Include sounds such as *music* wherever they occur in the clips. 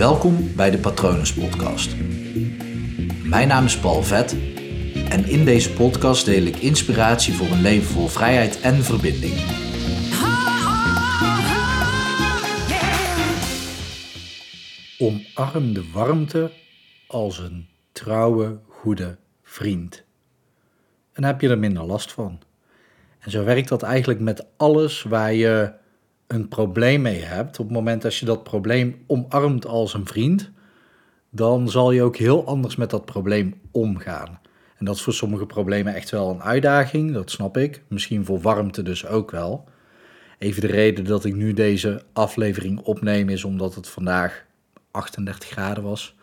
Welkom bij de Patronus Podcast. Mijn naam is Paul Vet en in deze podcast deel ik inspiratie voor een leven vol vrijheid en verbinding. Omarm de warmte als een trouwe, goede vriend. En heb je er minder last van. En zo werkt dat eigenlijk met alles waar je een probleem mee hebt. Op het moment dat je dat probleem omarmt als een vriend, dan zal je ook heel anders met dat probleem omgaan. En dat is voor sommige problemen echt wel een uitdaging, dat snap ik. Misschien voor warmte dus ook wel. Even de reden dat ik nu deze aflevering opneem is omdat het vandaag 38 graden was.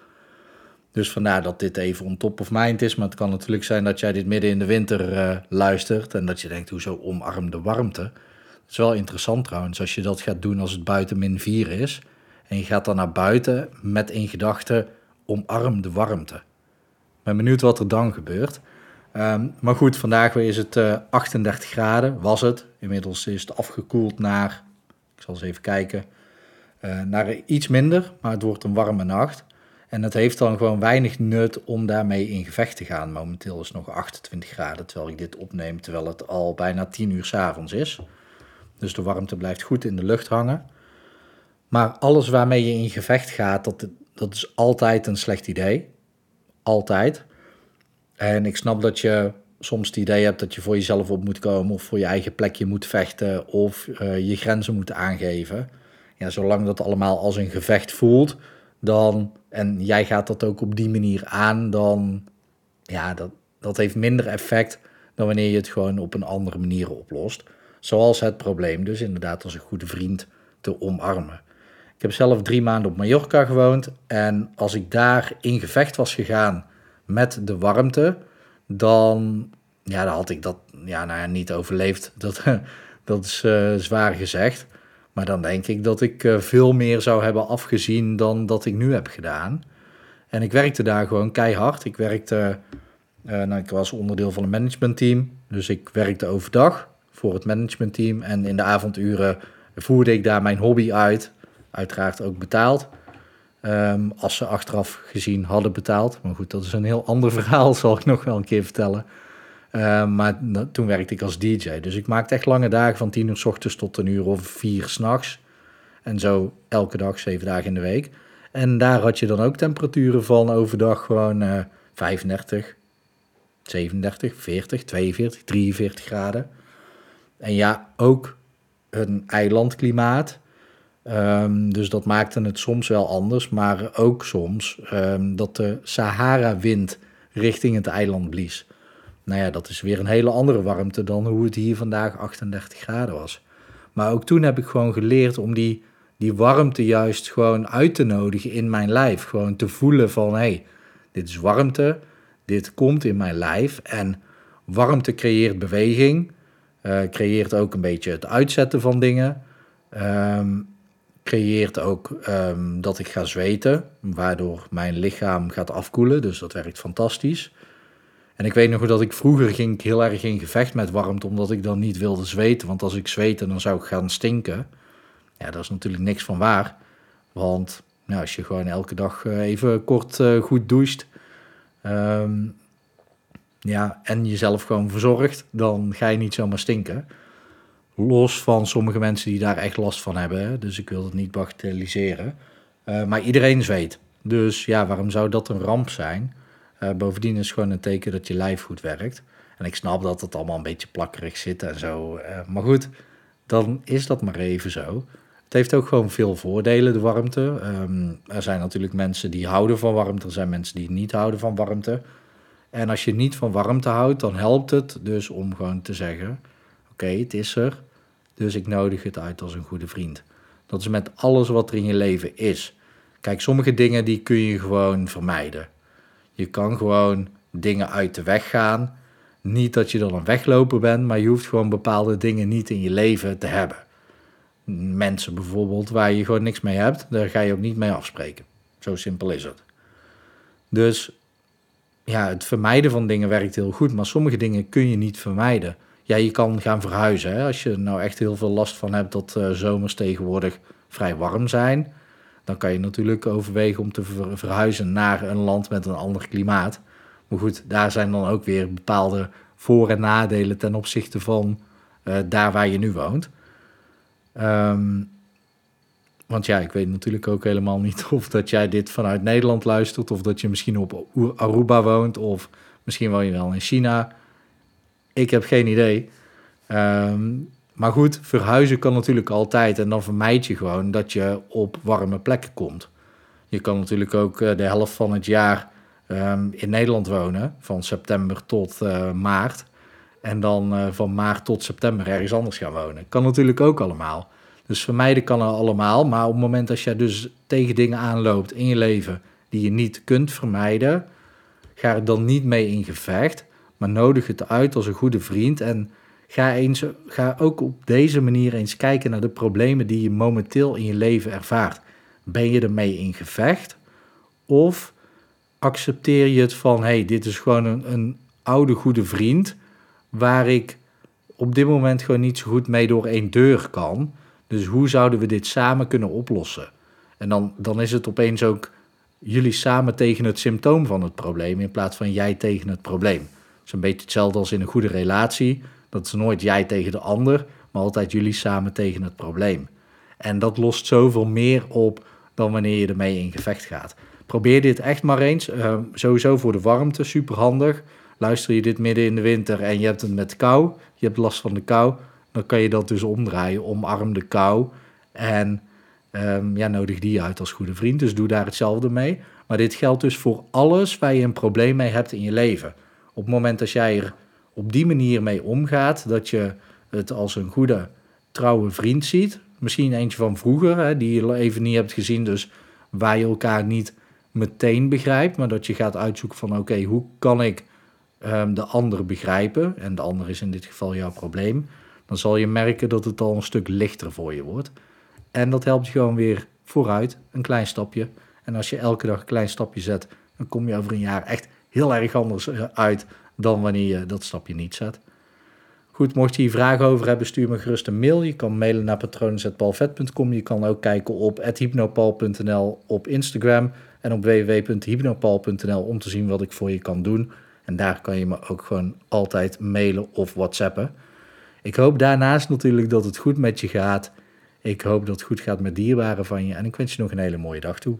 Dus vandaar dat dit even on top of mind is. Maar het kan natuurlijk zijn dat jij dit midden in de winter uh, luistert en dat je denkt, hoezo omarm de warmte? Het is wel interessant trouwens, als je dat gaat doen als het buiten min 4 is. En je gaat dan naar buiten met in gedachten, omarm de warmte. Ik ben benieuwd wat er dan gebeurt. Um, maar goed, vandaag is het uh, 38 graden, was het. Inmiddels is het afgekoeld naar, ik zal eens even kijken, uh, naar iets minder. Maar het wordt een warme nacht. En het heeft dan gewoon weinig nut om daarmee in gevecht te gaan. Momenteel is het nog 28 graden terwijl ik dit opneem, terwijl het al bijna 10 uur s avonds is. Dus de warmte blijft goed in de lucht hangen. Maar alles waarmee je in gevecht gaat, dat, dat is altijd een slecht idee. Altijd. En ik snap dat je soms het idee hebt dat je voor jezelf op moet komen of voor je eigen plekje moet vechten of uh, je grenzen moet aangeven. Ja, zolang dat allemaal als een gevecht voelt, dan, en jij gaat dat ook op die manier aan, dan, ja, dat, dat heeft minder effect dan wanneer je het gewoon op een andere manier oplost. Zoals het probleem dus inderdaad als een goede vriend te omarmen. Ik heb zelf drie maanden op Mallorca gewoond en als ik daar in gevecht was gegaan met de warmte, dan, ja, dan had ik dat ja, nou ja, niet overleefd. *laughs* Dat, dat is uh, zwaar gezegd. Maar dan denk ik dat ik uh, veel meer zou hebben afgezien dan dat ik nu heb gedaan. En ik werkte daar gewoon keihard. Ik werkte, uh, nou, ik was onderdeel van een managementteam. Dus ik werkte overdag voor het managementteam. En in de avonduren voerde ik daar mijn hobby uit. Uiteraard ook betaald. Um, als ze achteraf gezien hadden betaald. Maar goed, dat is een heel ander *laughs* verhaal, zal ik nog wel een keer vertellen. Uh, maar toen werkte ik als DJ. Dus ik maakte echt lange dagen van tien uur s ochtends tot een uur of vier s'nachts. En zo elke dag, zeven dagen in de week. En daar had je dan ook temperaturen van overdag gewoon uh, 35, 37, 40, 42, 43 graden. En ja, ook een eilandklimaat. Um, dus dat maakte het soms wel anders, maar ook soms um, dat de Sahara-wind richting het eiland blies. Nou ja, dat is weer een hele andere warmte dan hoe het hier vandaag 38 graden was. Maar ook toen heb ik gewoon geleerd om die, die warmte juist gewoon uit te nodigen in mijn lijf. Gewoon te voelen van, hé, hey, dit is warmte, dit komt in mijn lijf. En warmte creëert beweging, creëert ook een beetje het uitzetten van dingen. Um, creëert ook um, dat ik ga zweten, waardoor mijn lichaam gaat afkoelen. Dus dat werkt fantastisch. En ik weet nog dat ik vroeger ging heel erg in gevecht met warmte, omdat ik dan niet wilde zweten. Want als ik zweette, dan zou ik gaan stinken. Ja, daar is natuurlijk niks van waar. Want nou, als je gewoon elke dag eh, even kort uh, goed doucht. Um, ja, en jezelf gewoon verzorgt, dan ga je niet zomaar stinken. Los van sommige mensen die daar echt last van hebben. Dus ik wil het niet bagatelliseren. Uh, maar iedereen zweet. Dus ja, waarom zou dat een ramp zijn? Uh, bovendien is het gewoon een teken dat je lijf goed werkt. En ik snap dat het allemaal een beetje plakkerig zit en zo. Uh, maar goed, dan is dat maar even zo. Het heeft ook gewoon veel voordelen, de warmte. Um, er zijn natuurlijk mensen die houden van warmte. Er zijn mensen die niet houden van warmte. En als je niet van warmte houdt, dan helpt het dus om gewoon te zeggen: Oké, het is er. Dus ik nodig het uit als een goede vriend. Dat is met alles wat er in je leven is. Kijk, sommige dingen die kun je gewoon vermijden. Je kan gewoon dingen uit de weg gaan. Niet dat je dan een wegloper bent, maar je hoeft gewoon bepaalde dingen niet in je leven te hebben. Mensen bijvoorbeeld waar je gewoon niks mee hebt, daar ga je ook niet mee afspreken. Zo simpel is het. Dus ja, het vermijden van dingen werkt heel goed, maar sommige dingen kun je niet vermijden. Ja, je kan gaan verhuizen. Hè? Als je nou echt heel veel last van hebt dat uh, zomers tegenwoordig vrij warm zijn, dan kan je natuurlijk overwegen om te ver- verhuizen naar een land met een ander klimaat. Maar goed, daar zijn dan ook weer bepaalde voor- en nadelen ten opzichte van eh, daar waar je nu woont. Ehm, want ja, ik weet natuurlijk ook helemaal niet *laughs* of dat jij dit vanuit Nederland luistert, of dat je misschien op Aruba woont, of misschien woon je wel in China. Ik heb geen idee. Ehm, maar goed, verhuizen kan natuurlijk altijd en dan vermijd je gewoon dat je op warme plekken komt. Je kan natuurlijk ook eh, de helft van het jaar ehm, in Nederland wonen, van september tot eh, maart. En dan eh, van maart tot september ergens anders gaan wonen. Kan natuurlijk ook allemaal. Dus vermijden kan er allemaal. Maar op het moment dat jij dus tegen dingen aanloopt in je leven die je niet kunt vermijden, ga er dan niet mee in gevecht. Maar nodig het uit als een goede vriend. En ga, eens, ga ook op deze manier eens kijken naar de problemen die je momenteel in je leven ervaart. Ben je ermee in gevecht? Of accepteer je het van, hey, dit is gewoon een, een oude goede vriend waar ik op dit moment gewoon niet zo goed mee door één deur kan. Dus hoe zouden we dit samen kunnen oplossen? En dan, dan is het opeens ook jullie samen tegen het symptoom van het probleem in plaats van jij tegen het probleem. Het is een beetje hetzelfde als in een goede relatie. Dat is nooit jij tegen de ander, maar altijd jullie samen tegen het probleem. En dat lost zoveel meer op dan wanneer je ermee in gevecht gaat. Probeer dit echt maar eens. Uh, sowieso voor de warmte, super handig. Luister je dit midden in de winter en je hebt het met kou, je hebt last van de kou, dan kan je dat dus omdraaien. Omarm de kou en um, ja, nodig die uit als goede vriend. Dus doe daar hetzelfde mee. Maar dit geldt dus voor alles waar je een probleem mee hebt in je leven. Op het moment dat jij er op die manier mee omgaat, dat je het als een goede, trouwe vriend ziet. Misschien eentje van vroeger, hè, die je even niet hebt gezien, dus waar je elkaar niet meteen begrijpt, maar dat je gaat uitzoeken van oké, hoe kan ik um, de ander begrijpen, en de ander is in dit geval jouw probleem, dan zal je merken dat het al een stuk lichter voor je wordt. En dat helpt je gewoon weer vooruit, een klein stapje. En als je elke dag een klein stapje zet, dan kom je over een jaar echt heel erg anders eh, uit dan wanneer je dat stapje niet zet. Goed, mocht je hier vragen over hebben, stuur me gerust een mail. Je kan mailen naar patronen.palvet.com. Je kan ook kijken op hypnopal.nl op Instagram en op www.hypnopal.nl om te zien wat ik voor je kan doen. En daar kan je me ook gewoon altijd mailen of whatsappen. Ik hoop daarnaast natuurlijk dat het goed met je gaat. Ik hoop dat het goed gaat met dierbaren van je. En ik wens je nog een hele mooie dag toe.